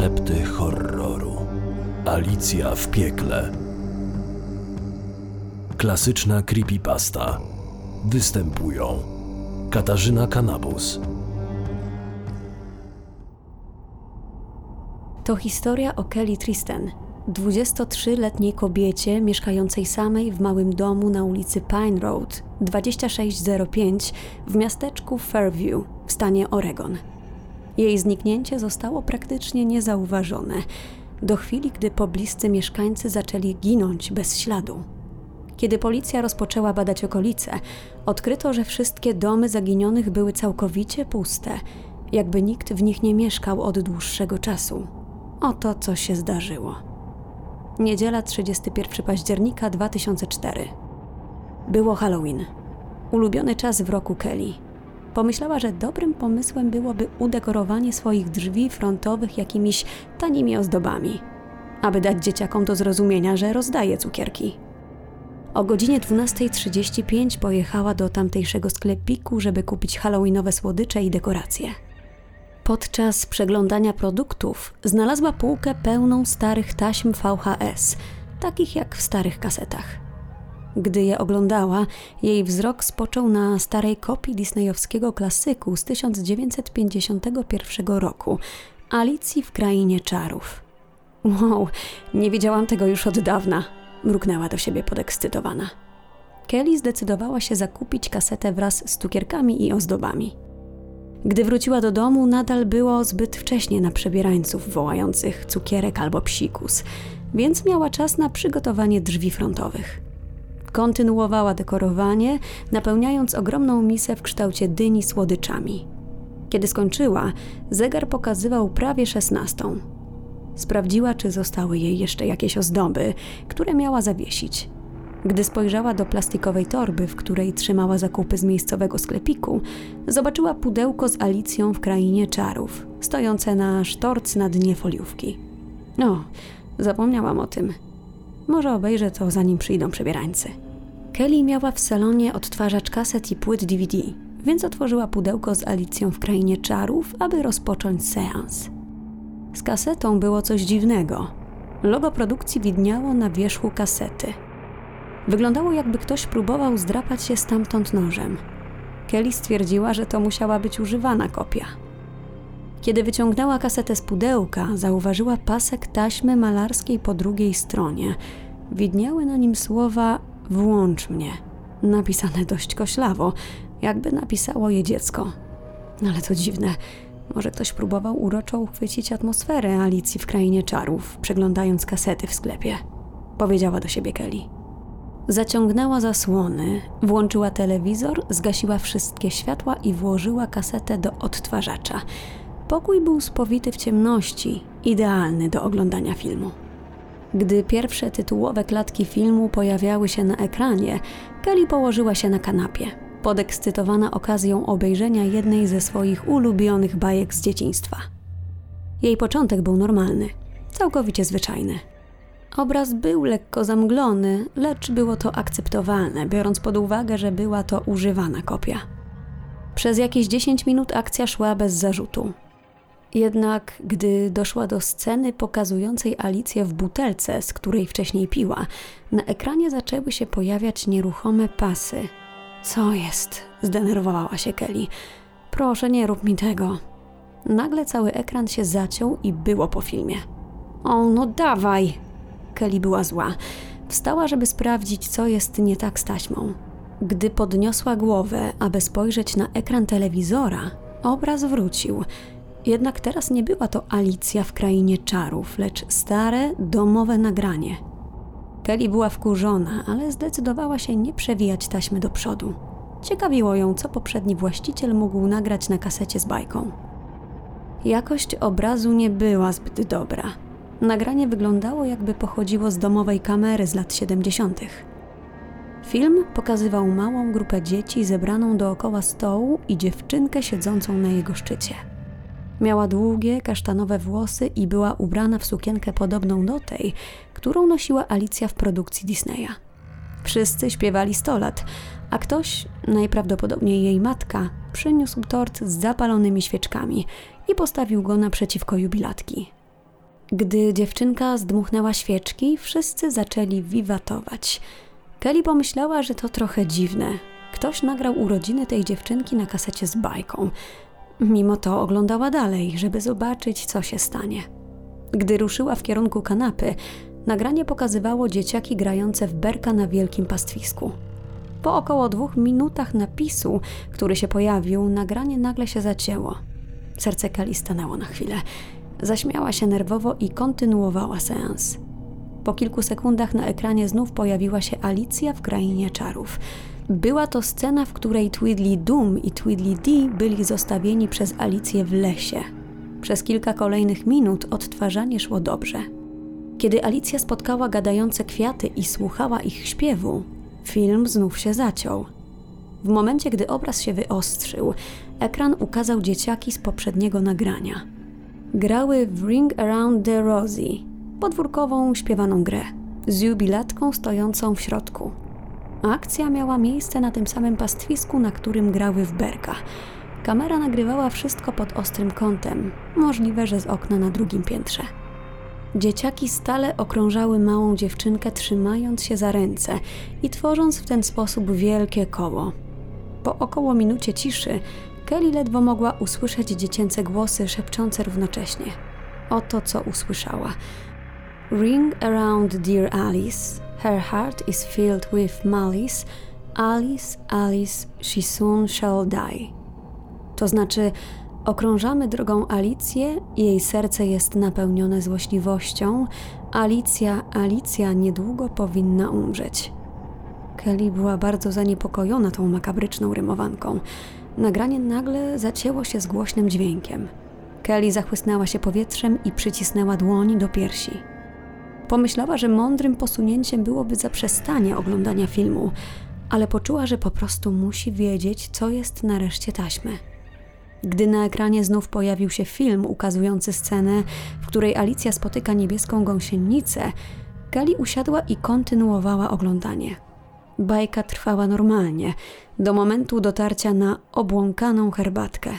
Szepty horroru. Alicja w piekle. Klasyczna creepypasta. Występują Katarzyna Kanabus, To historia o Kelly Tristan, 23-letniej kobiecie mieszkającej samej w małym domu na ulicy Pine Road 2605 w miasteczku Fairview w stanie Oregon. Jej zniknięcie zostało praktycznie niezauważone do chwili, gdy pobliscy mieszkańcy zaczęli ginąć bez śladu. Kiedy policja rozpoczęła badać okolice, odkryto, że wszystkie domy zaginionych były całkowicie puste, jakby nikt w nich nie mieszkał od dłuższego czasu. Oto co się zdarzyło. Niedziela 31 października 2004. Było Halloween. Ulubiony czas w roku Kelly. Pomyślała, że dobrym pomysłem byłoby udekorowanie swoich drzwi frontowych jakimiś tanimi ozdobami, aby dać dzieciakom do zrozumienia, że rozdaje cukierki. O godzinie 12.35 pojechała do tamtejszego sklepiku, żeby kupić halloweenowe słodycze i dekoracje. Podczas przeglądania produktów znalazła półkę pełną starych taśm VHS, takich jak w starych kasetach. Gdy je oglądała, jej wzrok spoczął na starej kopii disneyowskiego klasyku z 1951 roku Alicji w Krainie Czarów. Wow, nie wiedziałam tego już od dawna, mruknęła do siebie podekscytowana. Kelly zdecydowała się zakupić kasetę wraz z cukierkami i ozdobami. Gdy wróciła do domu, nadal było zbyt wcześnie na przebierańców wołających cukierek albo psikus, więc miała czas na przygotowanie drzwi frontowych. Kontynuowała dekorowanie, napełniając ogromną misę w kształcie dyni słodyczami. Kiedy skończyła, zegar pokazywał prawie szesnastą. Sprawdziła, czy zostały jej jeszcze jakieś ozdoby, które miała zawiesić. Gdy spojrzała do plastikowej torby, w której trzymała zakupy z miejscowego sklepiku, zobaczyła pudełko z Alicją w krainie czarów, stojące na sztorc na dnie foliówki. No, zapomniałam o tym. Może obejrzę to, zanim przyjdą przebierańcy. Kelly miała w salonie odtwarzacz kaset i płyt DVD, więc otworzyła pudełko z Alicją w krainie czarów, aby rozpocząć seans. Z kasetą było coś dziwnego. Logo produkcji widniało na wierzchu kasety – Wyglądało jakby ktoś próbował zdrapać się stamtąd nożem. Kelly stwierdziła, że to musiała być używana kopia. Kiedy wyciągnęła kasetę z pudełka, zauważyła pasek taśmy malarskiej po drugiej stronie. Widniały na nim słowa Włącz mnie, napisane dość koślawo, jakby napisało je dziecko. Ale to dziwne. Może ktoś próbował uroczo uchwycić atmosferę Alicji w krainie czarów, przeglądając kasety w sklepie. Powiedziała do siebie Kelly. Zaciągnęła zasłony, włączyła telewizor, zgasiła wszystkie światła i włożyła kasetę do odtwarzacza. Pokój był spowity w ciemności, idealny do oglądania filmu. Gdy pierwsze tytułowe klatki filmu pojawiały się na ekranie, Kelly położyła się na kanapie, podekscytowana okazją obejrzenia jednej ze swoich ulubionych bajek z dzieciństwa. Jej początek był normalny, całkowicie zwyczajny. Obraz był lekko zamglony, lecz było to akceptowalne, biorąc pod uwagę, że była to używana kopia. Przez jakieś 10 minut akcja szła bez zarzutu. Jednak gdy doszła do sceny pokazującej Alicję w butelce, z której wcześniej piła, na ekranie zaczęły się pojawiać nieruchome pasy. Co jest? zdenerwowała się Kelly. Proszę, nie rób mi tego. Nagle cały ekran się zaciął i było po filmie. O, no dawaj! Kelly była zła. Wstała, żeby sprawdzić, co jest nie tak z taśmą. Gdy podniosła głowę, aby spojrzeć na ekran telewizora, obraz wrócił. Jednak teraz nie była to Alicja w krainie czarów, lecz stare, domowe nagranie. Kelly była wkurzona, ale zdecydowała się nie przewijać taśmy do przodu. Ciekawiło ją, co poprzedni właściciel mógł nagrać na kasecie z bajką. Jakość obrazu nie była zbyt dobra. Nagranie wyglądało, jakby pochodziło z domowej kamery z lat 70. Film pokazywał małą grupę dzieci zebraną dookoła stołu i dziewczynkę siedzącą na jego szczycie. Miała długie, kasztanowe włosy i była ubrana w sukienkę podobną do tej, którą nosiła Alicja w produkcji Disneya. Wszyscy śpiewali 100 lat, a ktoś, najprawdopodobniej jej matka, przyniósł tort z zapalonymi świeczkami i postawił go naprzeciwko jubilatki. Gdy dziewczynka zdmuchnęła świeczki, wszyscy zaczęli wiwatować. Kelly pomyślała, że to trochę dziwne. Ktoś nagrał urodziny tej dziewczynki na kasecie z bajką. Mimo to oglądała dalej, żeby zobaczyć, co się stanie. Gdy ruszyła w kierunku kanapy, nagranie pokazywało dzieciaki grające w berka na wielkim pastwisku. Po około dwóch minutach napisu, który się pojawił, nagranie nagle się zacięło. Serce Kali stanęło na chwilę. Zaśmiała się nerwowo i kontynuowała seans. Po kilku sekundach na ekranie znów pojawiła się Alicja w krainie czarów. Była to scena, w której Tweedledum i Tweedledee byli zostawieni przez Alicję w lesie. Przez kilka kolejnych minut odtwarzanie szło dobrze. Kiedy Alicja spotkała gadające kwiaty i słuchała ich śpiewu, film znów się zaciął. W momencie, gdy obraz się wyostrzył, ekran ukazał dzieciaki z poprzedniego nagrania. Grały w Ring Around the Rosie, podwórkową śpiewaną grę, z jubilatką stojącą w środku. Akcja miała miejsce na tym samym pastwisku, na którym grały w berka. Kamera nagrywała wszystko pod ostrym kątem, możliwe, że z okna na drugim piętrze. Dzieciaki stale okrążały małą dziewczynkę, trzymając się za ręce i tworząc w ten sposób wielkie koło. Po około minucie ciszy Kelly ledwo mogła usłyszeć dziecięce głosy szepczące równocześnie. Oto co usłyszała. Ring around dear Alice, her heart is filled with malice. Alice, Alice, she soon shall die. To znaczy, okrążamy drogą Alicję, jej serce jest napełnione złośliwością. Alicja, Alicja niedługo powinna umrzeć. Kelly była bardzo zaniepokojona tą makabryczną rymowanką. Nagranie nagle zacięło się z głośnym dźwiękiem. Kelly zachłysnęła się powietrzem i przycisnęła dłoni do piersi. Pomyślała, że mądrym posunięciem byłoby zaprzestanie oglądania filmu, ale poczuła, że po prostu musi wiedzieć, co jest na reszcie taśmy. Gdy na ekranie znów pojawił się film ukazujący scenę, w której Alicja spotyka niebieską gąsienicę, Gali usiadła i kontynuowała oglądanie. Bajka trwała normalnie, do momentu dotarcia na obłąkaną herbatkę.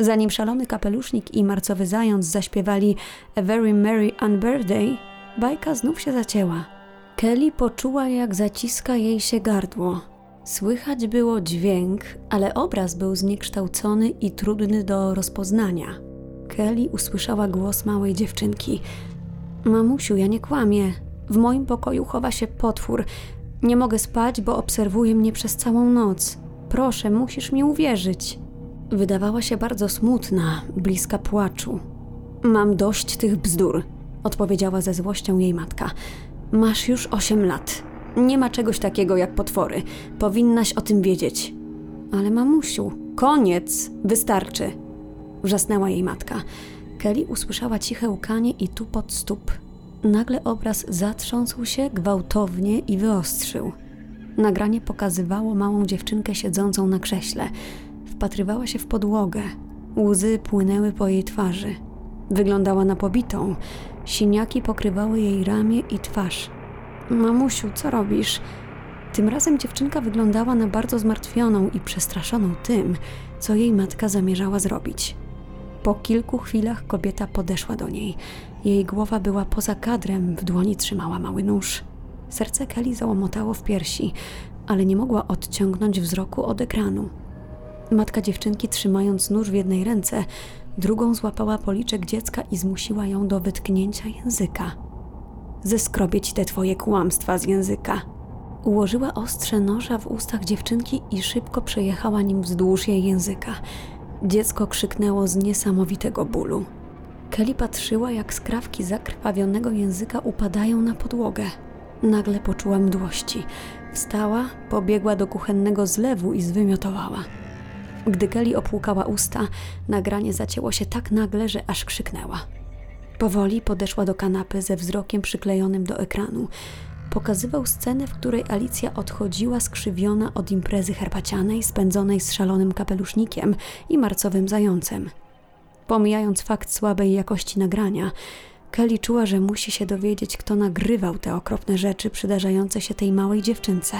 Zanim szalony kapelusznik i marcowy zając zaśpiewali A Very Merry Unbirthday, bajka znów się zacięła. Kelly poczuła, jak zaciska jej się gardło. Słychać było dźwięk, ale obraz był zniekształcony i trudny do rozpoznania. Kelly usłyszała głos małej dziewczynki. Mamusiu, ja nie kłamię. W moim pokoju chowa się potwór. Nie mogę spać, bo obserwuje mnie przez całą noc. Proszę, musisz mi uwierzyć. Wydawała się bardzo smutna, bliska płaczu. Mam dość tych bzdur, odpowiedziała ze złością jej matka. Masz już osiem lat. Nie ma czegoś takiego jak potwory. Powinnaś o tym wiedzieć. Ale mamusiu, koniec, wystarczy. Wrzasnęła jej matka. Kelly usłyszała ciche łkanie i tupot stóp. Nagle obraz zatrząsł się gwałtownie i wyostrzył. Nagranie pokazywało małą dziewczynkę siedzącą na krześle. Wpatrywała się w podłogę. Łzy płynęły po jej twarzy. Wyglądała na pobitą. Siniaki pokrywały jej ramię i twarz. Mamusiu, co robisz? Tym razem dziewczynka wyglądała na bardzo zmartwioną i przestraszoną tym, co jej matka zamierzała zrobić. Po kilku chwilach kobieta podeszła do niej. Jej głowa była poza kadrem, w dłoni trzymała mały nóż. Serce Kelly załomotało w piersi, ale nie mogła odciągnąć wzroku od ekranu. Matka dziewczynki, trzymając nóż w jednej ręce, drugą złapała policzek dziecka i zmusiła ją do wytknięcia języka. Zeskrobię ci te twoje kłamstwa z języka. Ułożyła ostrze noża w ustach dziewczynki i szybko przejechała nim wzdłuż jej języka. Dziecko krzyknęło z niesamowitego bólu. Kelly patrzyła, jak skrawki zakrwawionego języka upadają na podłogę. Nagle poczuła mdłości. Wstała, pobiegła do kuchennego zlewu i zwymiotowała. Gdy Kelly opłukała usta, nagranie zacięło się tak nagle, że aż krzyknęła. Powoli podeszła do kanapy ze wzrokiem przyklejonym do ekranu. Pokazywał scenę, w której Alicja odchodziła skrzywiona od imprezy herbacianej spędzonej z szalonym kapelusznikiem i marcowym zającem. Pomijając fakt słabej jakości nagrania, Kelly czuła, że musi się dowiedzieć, kto nagrywał te okropne rzeczy przydarzające się tej małej dziewczynce.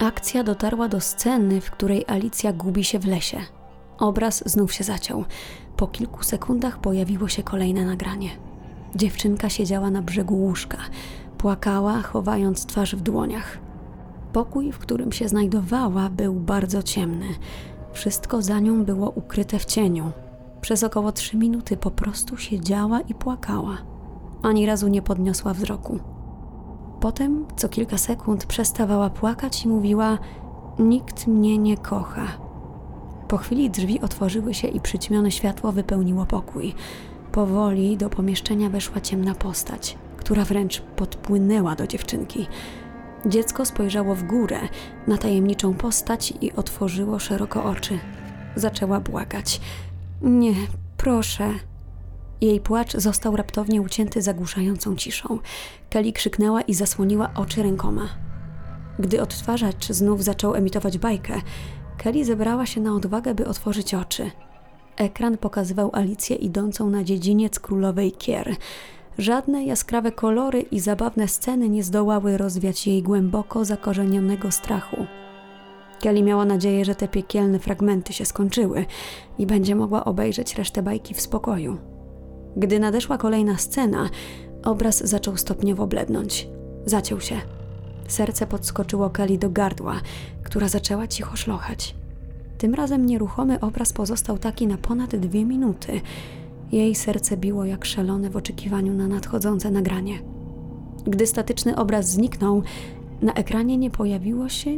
Akcja dotarła do sceny, w której Alicja gubi się w lesie. Obraz znów się zaciął. Po kilku sekundach pojawiło się kolejne nagranie. Dziewczynka siedziała na brzegu łóżka, płakała, chowając twarz w dłoniach. Pokój, w którym się znajdowała, był bardzo ciemny. Wszystko za nią było ukryte w cieniu. Przez około trzy minuty po prostu siedziała i płakała. Ani razu nie podniosła wzroku. Potem co kilka sekund przestawała płakać i mówiła: Nikt mnie nie kocha. Po chwili drzwi otworzyły się i przyćmione światło wypełniło pokój. Powoli do pomieszczenia weszła ciemna postać, która wręcz podpłynęła do dziewczynki. Dziecko spojrzało w górę na tajemniczą postać i otworzyło szeroko oczy. Zaczęła błagać. Nie, proszę. Jej płacz został raptownie ucięty zagłuszającą ciszą. Kelly krzyknęła i zasłoniła oczy rękoma. Gdy odtwarzacz znów zaczął emitować bajkę, Kelly zebrała się na odwagę, by otworzyć oczy. Ekran pokazywał Alicję idącą na dziedziniec królowej Kier. Żadne jaskrawe kolory i zabawne sceny nie zdołały rozwiać jej głęboko zakorzenionego strachu. Kelly miała nadzieję, że te piekielne fragmenty się skończyły i będzie mogła obejrzeć resztę bajki w spokoju. Gdy nadeszła kolejna scena, obraz zaczął stopniowo blednąć. Zaciął się. Serce podskoczyło Kelly do gardła, która zaczęła cicho szlochać. Tym razem nieruchomy obraz pozostał taki na ponad dwie minuty. Jej serce biło jak szalone w oczekiwaniu na nadchodzące nagranie. Gdy statyczny obraz zniknął, na ekranie nie pojawiło się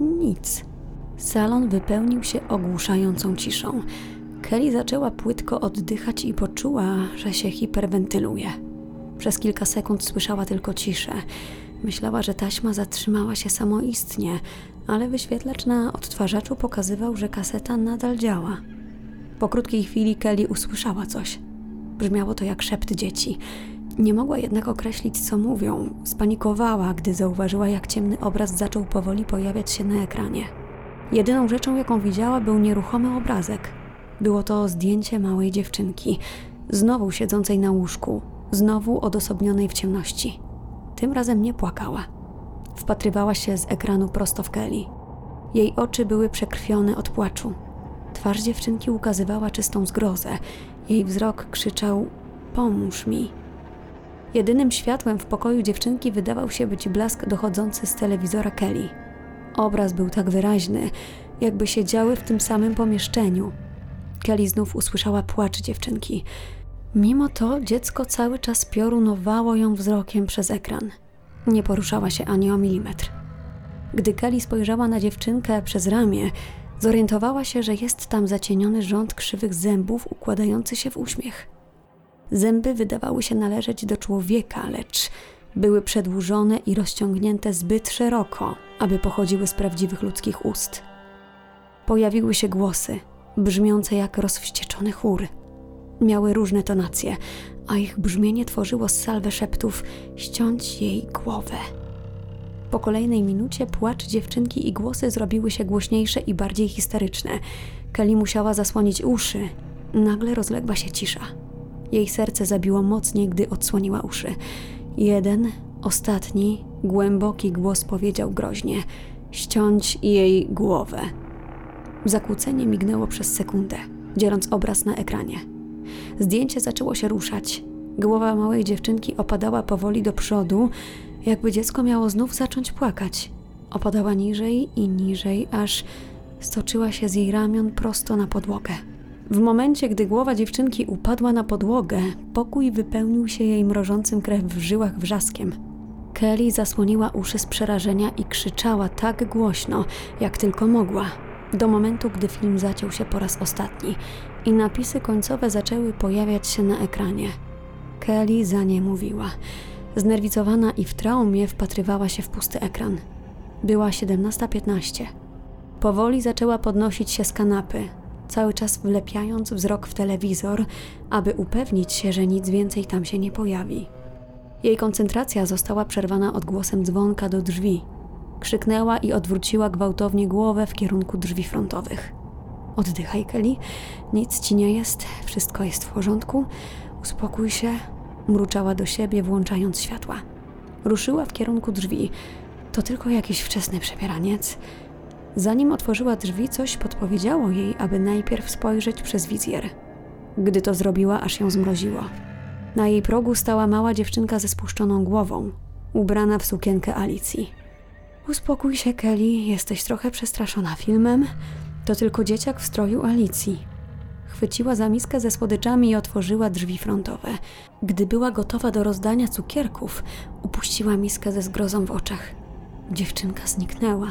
nic. Salon wypełnił się ogłuszającą ciszą. Kelly zaczęła płytko oddychać i poczuła, że się hiperwentyluje. Przez kilka sekund słyszała tylko ciszę. Myślała, że taśma zatrzymała się samoistnie, ale wyświetlacz na odtwarzaczu pokazywał, że kaseta nadal działa. Po krótkiej chwili Kelly usłyszała coś. Brzmiało to jak szept dzieci. Nie mogła jednak określić, co mówią. Spanikowała, gdy zauważyła, jak ciemny obraz zaczął powoli pojawiać się na ekranie. Jedyną rzeczą, jaką widziała, był nieruchomy obrazek. Było to zdjęcie małej dziewczynki, znowu siedzącej na łóżku, znowu odosobnionej w ciemności. Tym razem nie płakała. Wpatrywała się z ekranu prosto w Kelly. Jej oczy były przekrwione od płaczu. Twarz dziewczynki ukazywała czystą zgrozę. Jej wzrok krzyczał: Pomóż mi. Jedynym światłem w pokoju dziewczynki wydawał się być blask dochodzący z telewizora Kelly. Obraz był tak wyraźny, jakby siedziały w tym samym pomieszczeniu. Kelly znów usłyszała płacz dziewczynki. Mimo to dziecko cały czas piorunowało ją wzrokiem przez ekran. Nie poruszała się ani o milimetr. Gdy Kelly spojrzała na dziewczynkę przez ramię, zorientowała się, że jest tam zacieniony rząd krzywych zębów układający się w uśmiech. Zęby wydawały się należeć do człowieka, lecz były przedłużone i rozciągnięte zbyt szeroko, aby pochodziły z prawdziwych ludzkich ust. Pojawiły się głosy, brzmiące jak rozwścieczony chór. Miały różne tonacje, a ich brzmienie tworzyło salwę szeptów ściąć jej głowę. Po kolejnej minucie płacz dziewczynki i głosy zrobiły się głośniejsze i bardziej histeryczne. Kelly musiała zasłonić uszy. Nagle rozległa się cisza. Jej serce zabiło mocniej, gdy odsłoniła uszy. Jeden, ostatni, głęboki głos powiedział groźnie: ściąć jej głowę. Zakłócenie mignęło przez sekundę, dzieląc obraz na ekranie. Zdjęcie zaczęło się ruszać. Głowa małej dziewczynki opadała powoli do przodu, jakby dziecko miało znów zacząć płakać. Opadała niżej i niżej, aż stoczyła się z jej ramion prosto na podłogę. W momencie, gdy głowa dziewczynki upadła na podłogę, pokój wypełnił się jej mrożącym krew w żyłach wrzaskiem. Kelly zasłoniła uszy z przerażenia i krzyczała tak głośno, jak tylko mogła. Do momentu, gdy film zaciął się po raz ostatni i napisy końcowe zaczęły pojawiać się na ekranie. Kelly za nie mówiła. Znerwicowana i w traumie wpatrywała się w pusty ekran. Była 17.15. Powoli zaczęła podnosić się z kanapy, cały czas wlepiając wzrok w telewizor, aby upewnić się, że nic więcej tam się nie pojawi. Jej koncentracja została przerwana odgłosem dzwonka do drzwi. Krzyknęła i odwróciła gwałtownie głowę w kierunku drzwi frontowych. Oddychaj, Kelly. Nic ci nie jest, wszystko jest w porządku. Uspokój się, mruczała do siebie, włączając światła. Ruszyła w kierunku drzwi. To tylko jakiś wczesny przebieraniec. Zanim otworzyła drzwi, coś podpowiedziało jej, aby najpierw spojrzeć przez wizjer. Gdy to zrobiła, aż ją zmroziło. Na jej progu stała mała dziewczynka ze spuszczoną głową, ubrana w sukienkę Alicji. Uspokój się, Kelly, jesteś trochę przestraszona filmem. To tylko dzieciak w stroju Alicji. Chwyciła za miskę ze słodyczami i otworzyła drzwi frontowe. Gdy była gotowa do rozdania cukierków, upuściła miskę ze zgrozą w oczach. Dziewczynka zniknęła.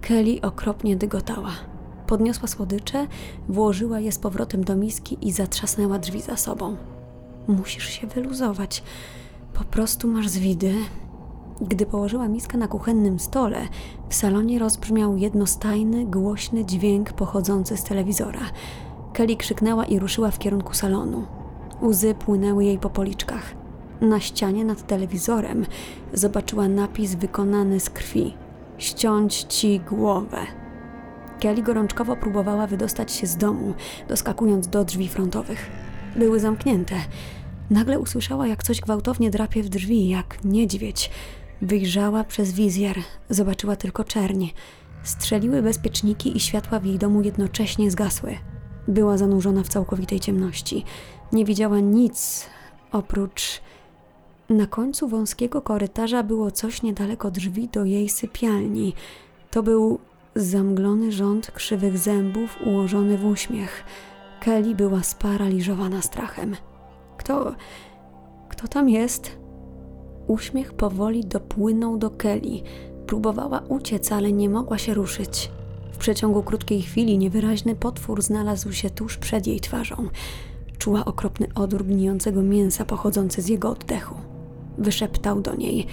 Kelly okropnie dygotała. Podniosła słodycze, włożyła je z powrotem do miski i zatrzasnęła drzwi za sobą. Musisz się wyluzować. Po prostu masz zwidy. Gdy położyła miskę na kuchennym stole, w salonie rozbrzmiał jednostajny, głośny dźwięk pochodzący z telewizora. Kelly krzyknęła i ruszyła w kierunku salonu. Łzy płynęły jej po policzkach. Na ścianie nad telewizorem zobaczyła napis wykonany z krwi: Ściąć ci głowę. Kelly gorączkowo próbowała wydostać się z domu, doskakując do drzwi frontowych. Były zamknięte. Nagle usłyszała, jak coś gwałtownie drapie w drzwi, jak niedźwiedź. Wyjrzała przez wizjer, zobaczyła tylko czerń. Strzeliły bezpieczniki i światła w jej domu jednocześnie zgasły. Była zanurzona w całkowitej ciemności. Nie widziała nic oprócz. Na końcu wąskiego korytarza było coś niedaleko drzwi do jej sypialni. To był zamglony rząd krzywych zębów ułożony w uśmiech. Kelly była sparaliżowana strachem. Kto. kto tam jest? Uśmiech powoli dopłynął do Kelly. Próbowała uciec, ale nie mogła się ruszyć. W przeciągu krótkiej chwili niewyraźny potwór znalazł się tuż przed jej twarzą. Czuła okropny odór gnijącego mięsa pochodzący z jego oddechu. Wyszeptał do niej: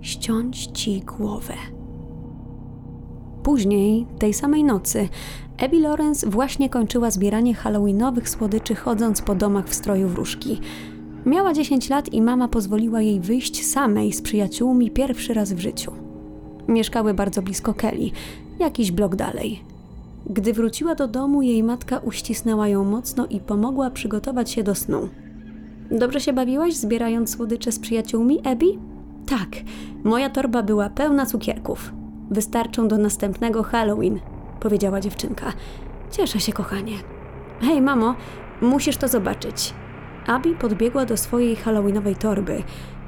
Ściąć ci głowę. Później, tej samej nocy, Abby Lawrence właśnie kończyła zbieranie halloweenowych słodyczy chodząc po domach w stroju wróżki. Miała 10 lat i mama pozwoliła jej wyjść samej z przyjaciółmi pierwszy raz w życiu. Mieszkały bardzo blisko Kelly, jakiś blok dalej. Gdy wróciła do domu, jej matka uścisnęła ją mocno i pomogła przygotować się do snu. Dobrze się bawiłaś, zbierając słodycze z przyjaciółmi, Abby? Tak, moja torba była pełna cukierków. Wystarczą do następnego Halloween, powiedziała dziewczynka. Cieszę się, kochanie. Hej, mamo, musisz to zobaczyć. Abby podbiegła do swojej halloweenowej torby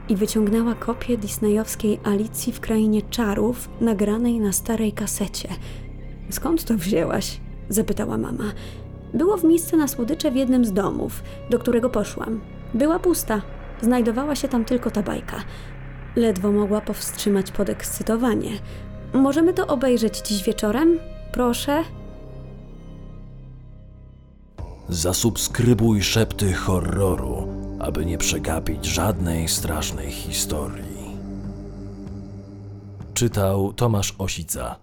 i wyciągnęła kopię disneyowskiej Alicji w Krainie Czarów, nagranej na starej kasecie. Skąd to wzięłaś? zapytała mama. Było w miejsce na słodycze w jednym z domów, do którego poszłam. Była pusta. Znajdowała się tam tylko ta bajka. Ledwo mogła powstrzymać podekscytowanie. Możemy to obejrzeć dziś wieczorem? Proszę. Zasubskrybuj szepty horroru, aby nie przegapić żadnej strasznej historii. Czytał Tomasz Osica.